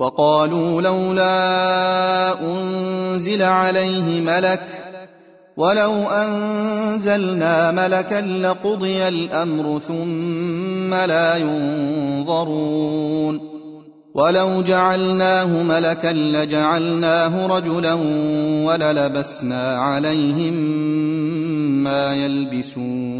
وقالوا لولا أنزل عليه ملك ولو أنزلنا ملكا لقضي الأمر ثم لا ينظرون ولو جعلناه ملكا لجعلناه رجلا وللبسنا عليهم ما يلبسون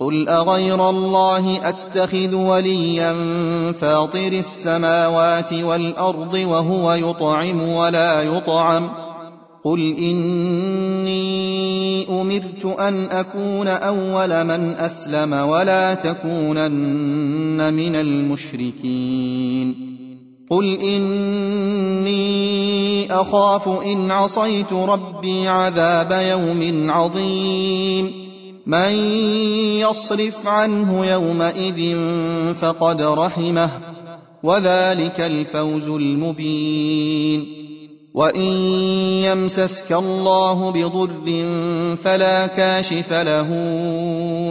قل اغير الله اتخذ وليا فاطر السماوات والارض وهو يطعم ولا يطعم قل اني امرت ان اكون اول من اسلم ولا تكونن من المشركين قل اني اخاف ان عصيت ربي عذاب يوم عظيم من يصرف عنه يومئذ فقد رحمه وذلك الفوز المبين. وإن يمسسك الله بضر فلا كاشف له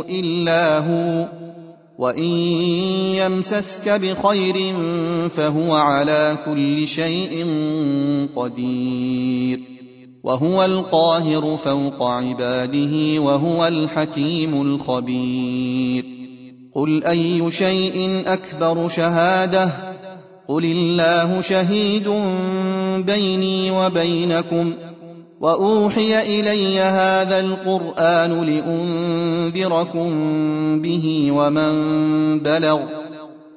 إلا هو وإن يمسسك بخير فهو على كل شيء قدير. وهو القاهر فوق عباده وهو الحكيم الخبير. قل أي شيء أكبر شهادة؟ قل الله شهيد بيني وبينكم وأوحي إلي هذا القرآن لأنذركم به ومن بلغ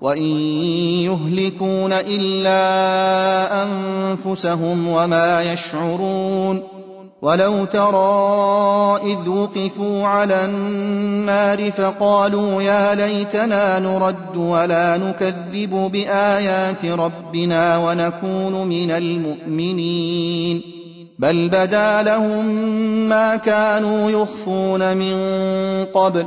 وإن يهلكون إلا أنفسهم وما يشعرون ولو ترى إذ وقفوا على النار فقالوا يا ليتنا نرد ولا نكذب بآيات ربنا ونكون من المؤمنين بل بدا لهم ما كانوا يخفون من قبل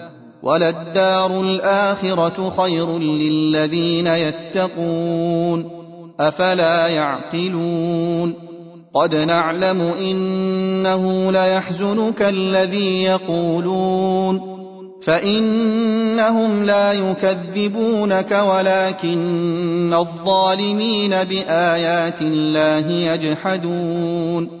وللدار الآخرة خير للذين يتقون أفلا يعقلون قد نعلم إنه ليحزنك الذي يقولون فإنهم لا يكذبونك ولكن الظالمين بآيات الله يجحدون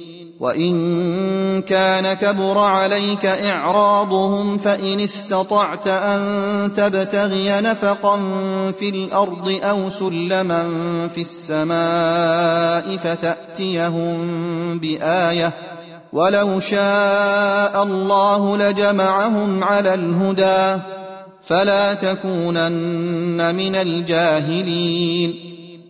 وإن كان كبر عليك إعراضهم فإن استطعت أن تبتغي نفقا في الأرض أو سلما في السماء فتأتيهم بآية ولو شاء الله لجمعهم على الهدى فلا تكونن من الجاهلين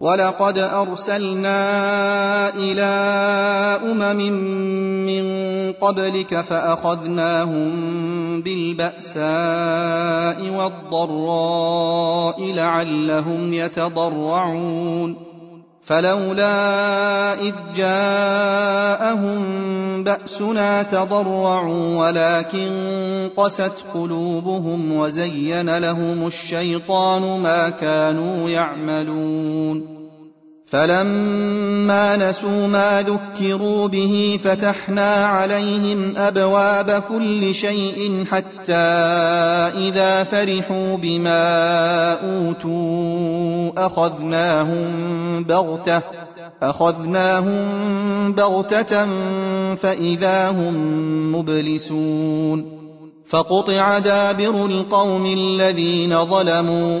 ولقد أرسلنا إلى أمم من قبلك فأخذناهم بالبأساء والضراء لعلهم يتضرعون. فلولا إذ جاءهم بأسنا تضرعوا ولكن قست قلوبهم وزين لهم الشيطان ما كانوا يعملون. فلما نسوا ما ذكروا به فتحنا عليهم أبواب كل شيء حتى إذا فرحوا بما أوتوا أخذناهم بغتة أخذناهم بغتة فإذا هم مبلسون فقطع دابر القوم الذين ظلموا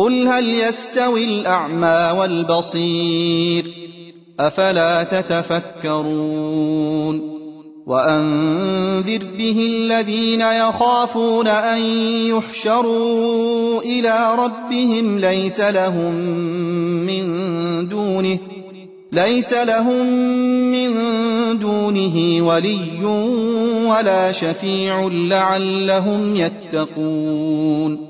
قل هل يستوي الأعمى والبصير أفلا تتفكرون وأنذر به الذين يخافون أن يحشروا إلى ربهم ليس لهم من دونه ليس لهم من دونه ولي ولا شفيع لعلهم يتقون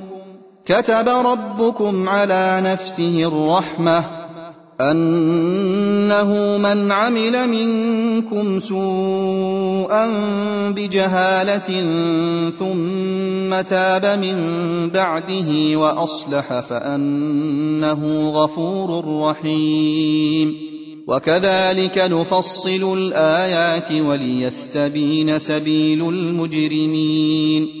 كتب ربكم على نفسه الرحمة أنه من عمل منكم سوءا بجهالة ثم تاب من بعده وأصلح فأنه غفور رحيم. وكذلك نفصل الآيات وليستبين سبيل المجرمين.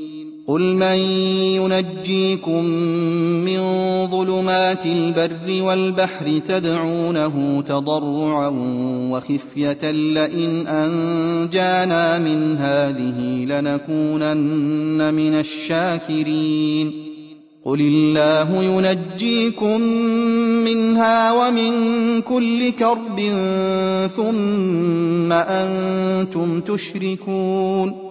قل من ينجيكم من ظلمات البر والبحر تدعونه تضرعا وخفيه لئن انجانا من هذه لنكونن من الشاكرين قل الله ينجيكم منها ومن كل كرب ثم أنتم تشركون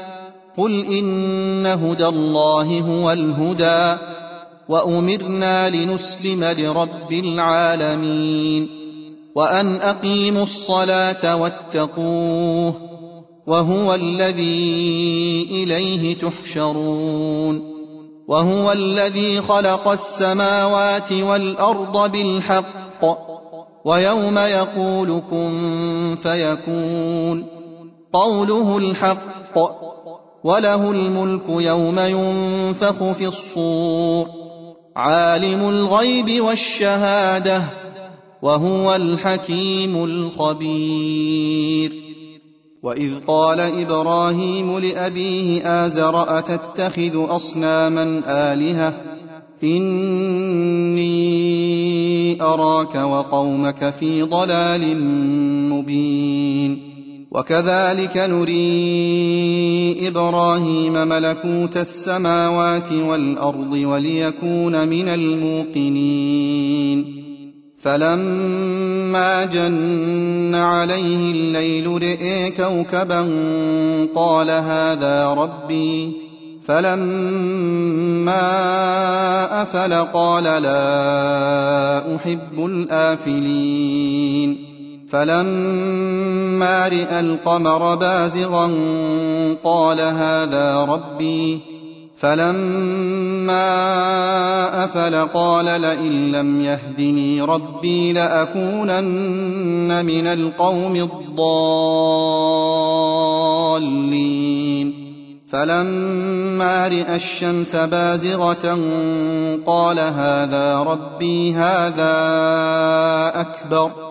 قل إن هدى الله هو الهدى وأمرنا لنسلم لرب العالمين وأن أقيموا الصلاة واتقوه وهو الذي إليه تحشرون وهو الذي خلق السماوات والأرض بالحق ويوم يقول كن فيكون قوله الحق وله الملك يوم ينفخ في الصور. عالم الغيب والشهادة وهو الحكيم الخبير. وإذ قال إبراهيم لأبيه آزر أتتخذ أصناما آلهة؟ إني أراك وقومك في ضلال مبين. وكذلك نري إبراهيم ملكوت السماوات والأرض وليكون من الموقنين. فلما جن عليه الليل رئي كوكبا قال هذا ربي. فلما أفل قال لا أحب الآفلين. فلما راى القمر بازغا قال هذا ربي فلما أفل قال لئن لم يهدني ربي لأكونن من القوم الضالين. فلما راى الشمس بازغة قال هذا ربي هذا أكبر.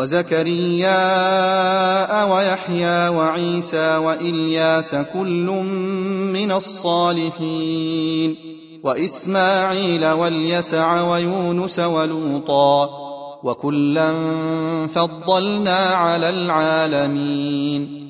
وزكريا ويحيى وعيسى وإلياس كل من الصالحين وإسماعيل واليسع ويونس ولوطا وكلا فضلنا على العالمين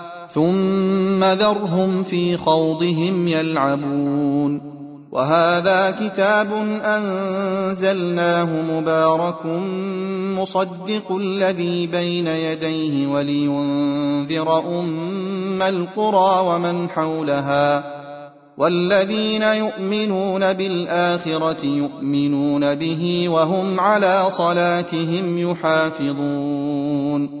ثم ذرهم في خوضهم يلعبون. وهذا كتاب أنزلناه مبارك مصدق الذي بين يديه ولينذر أم القرى ومن حولها. والذين يؤمنون بالآخرة يؤمنون به وهم على صلاتهم يحافظون.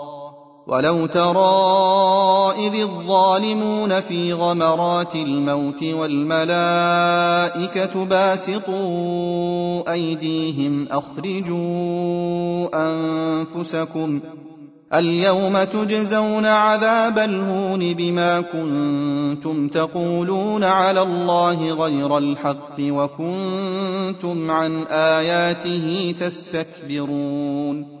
ولو ترى إذ الظالمون في غمرات الموت والملائكة باسطوا أيديهم أخرجوا أنفسكم اليوم تجزون عذاب الهون بما كنتم تقولون على الله غير الحق وكنتم عن آياته تستكبرون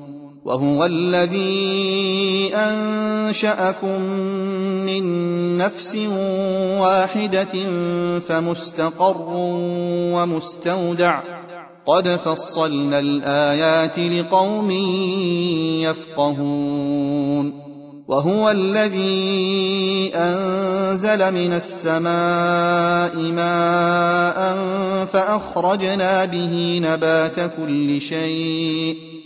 وهو الذي أنشأكم من نفس واحدة فمستقر ومستودع. قد فصلنا الآيات لقوم يفقهون. وهو الذي أنزل من السماء ماء فأخرجنا به نبات كل شيء.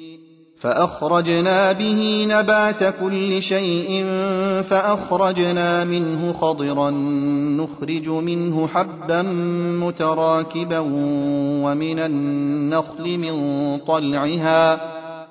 فأخرجنا به نبات كل شيء فأخرجنا منه خضرا نخرج منه حبا متراكبا ومن النخل من طلعها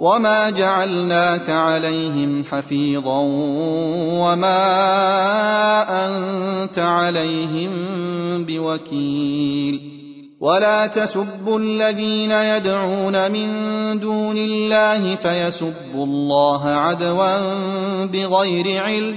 وما جعلناك عليهم حفيظا وما انت عليهم بوكيل ولا تسبوا الذين يدعون من دون الله فيسبوا الله عدوا بغير علم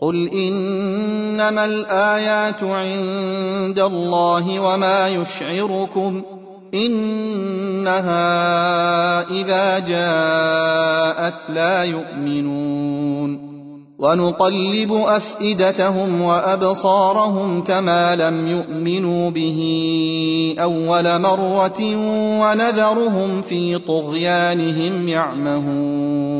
قل انما الايات عند الله وما يشعركم انها اذا جاءت لا يؤمنون ونقلب افئدتهم وابصارهم كما لم يؤمنوا به اول مره ونذرهم في طغيانهم يعمهون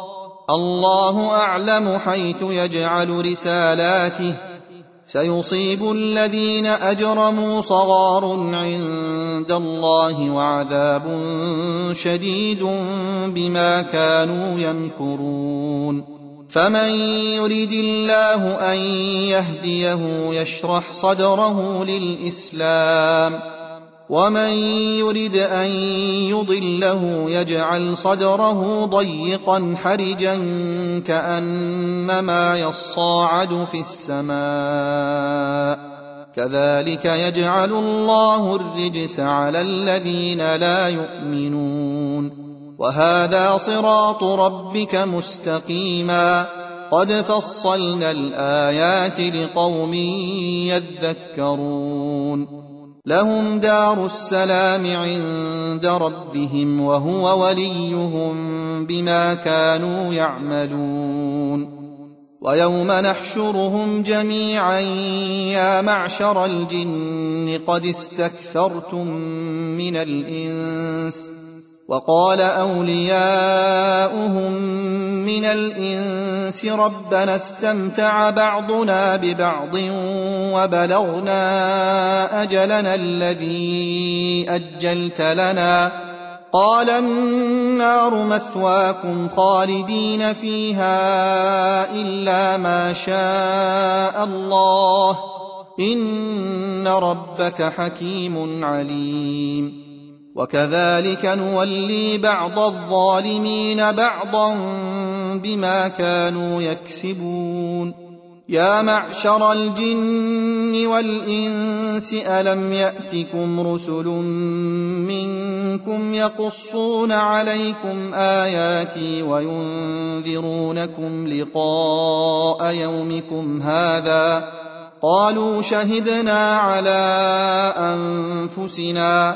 الله أعلم حيث يجعل رسالاته. سيصيب الذين أجرموا صغار عند الله وعذاب شديد بما كانوا يمكرون. فمن يرد الله أن يهديه يشرح صدره للإسلام. ومن يرد أن يضله يجعل صدره ضيقا حرجا كأنما يصاعد في السماء. كذلك يجعل الله الرجس على الذين لا يؤمنون. وهذا صراط ربك مستقيما. قد فصلنا الآيات لقوم يذكرون. لهم دار السلام عند ربهم وهو وليهم بما كانوا يعملون. ويوم نحشرهم جميعا يا معشر الجن قد استكثرتم من الإنس وقال أولياؤهم من الإنس ربنا استمتع بعضنا ببعض وبلغنا أجلنا الذي أجلت لنا. قال النار مثواكم خالدين فيها إلا ما شاء الله. إن ربك حكيم عليم. وكذلك نولي بعض الظالمين بعضا بما كانوا يكسبون. يا معشر الجن والإنس ألم يأتكم رسل منكم يقصون عليكم آياتي وينذرونكم لقاء يومكم هذا؟ قالوا شهدنا على أنفسنا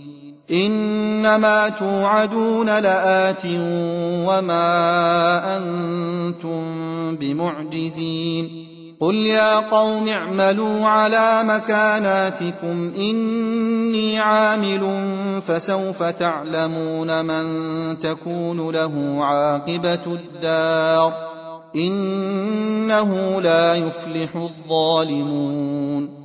إنما توعدون لآت وما أنتم بمعجزين قل يا قوم اعملوا على مكاناتكم إني عامل فسوف تعلمون من تكون له عاقبة الدار إنه لا يفلح الظالمون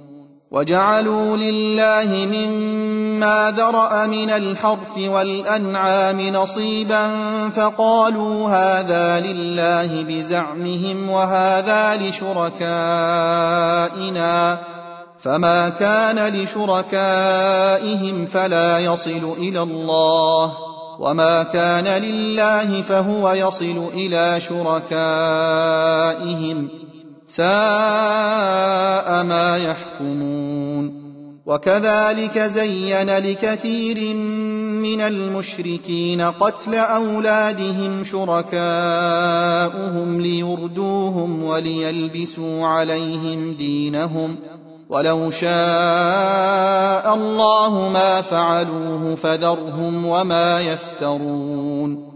وجعلوا لله مما ذرأ من الحرث والأنعام نصيبا فقالوا هذا لله بزعمهم وهذا لشركائنا فما كان لشركائهم فلا يصل إلى الله وما كان لله فهو يصل إلى شركائهم ساء ما يحكمون. وكذلك زين لكثير من المشركين قتل أولادهم شركاؤهم ليردوهم وليلبسوا عليهم دينهم. ولو شاء الله ما فعلوه فذرهم وما يفترون.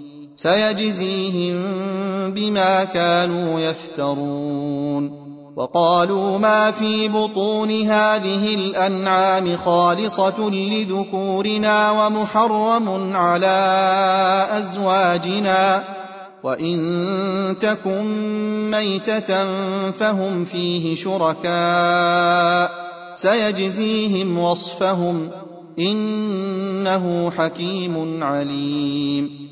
سيجزيهم بما كانوا يفترون. وقالوا ما في بطون هذه الأنعام خالصة لذكورنا ومحرم على أزواجنا. وإن تكن ميتة فهم فيه شركاء. سيجزيهم وصفهم إنه حكيم عليم.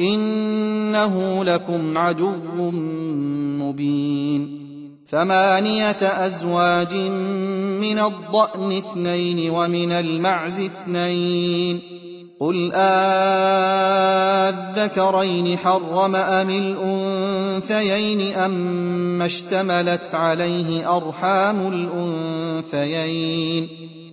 إنه لكم عدو مبين. ثمانية أزواج من الضأن اثنين ومن المعز اثنين. قل آذكرين حرم أم الأنثيين أم اشتملت عليه أرحام الأنثيين؟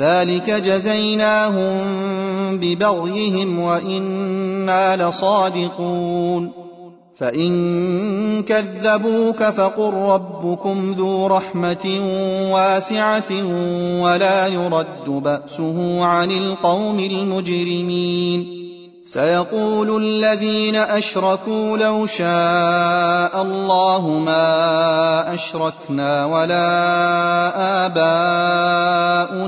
ذلك جزيناهم ببغيهم وإنا لصادقون فإن كذبوك فقل ربكم ذو رحمة واسعة ولا يرد بأسه عن القوم المجرمين سيقول الذين أشركوا لو شاء الله ما أشركنا ولا آباؤنا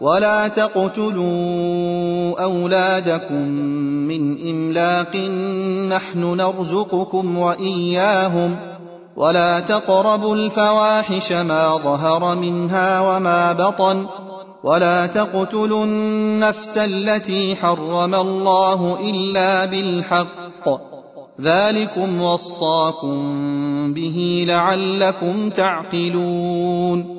ولا تقتلوا أولادكم من إملاق نحن نرزقكم وإياهم ولا تقربوا الفواحش ما ظهر منها وما بطن ولا تقتلوا النفس التي حرم الله إلا بالحق ذلكم وصاكم به لعلكم تعقلون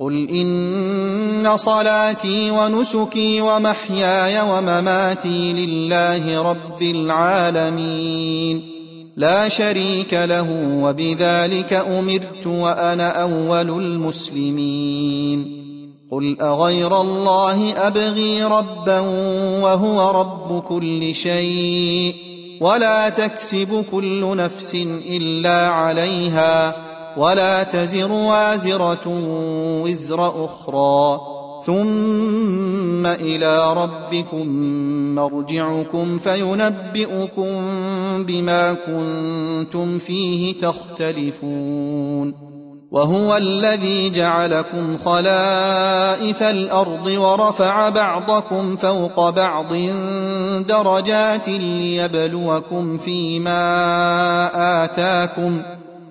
قل ان صلاتي ونسكي ومحياي ومماتي لله رب العالمين لا شريك له وبذلك امرت وأنا اول المسلمين قل اغير الله ابغي ربا وهو رب كل شيء ولا تكسب كل نفس الا عليها ولا تزر وازرة وزر أخرى. ثم إلى ربكم مرجعكم فينبئكم بما كنتم فيه تختلفون. وهو الذي جعلكم خلائف الأرض ورفع بعضكم فوق بعض درجات ليبلوكم فيما آتاكم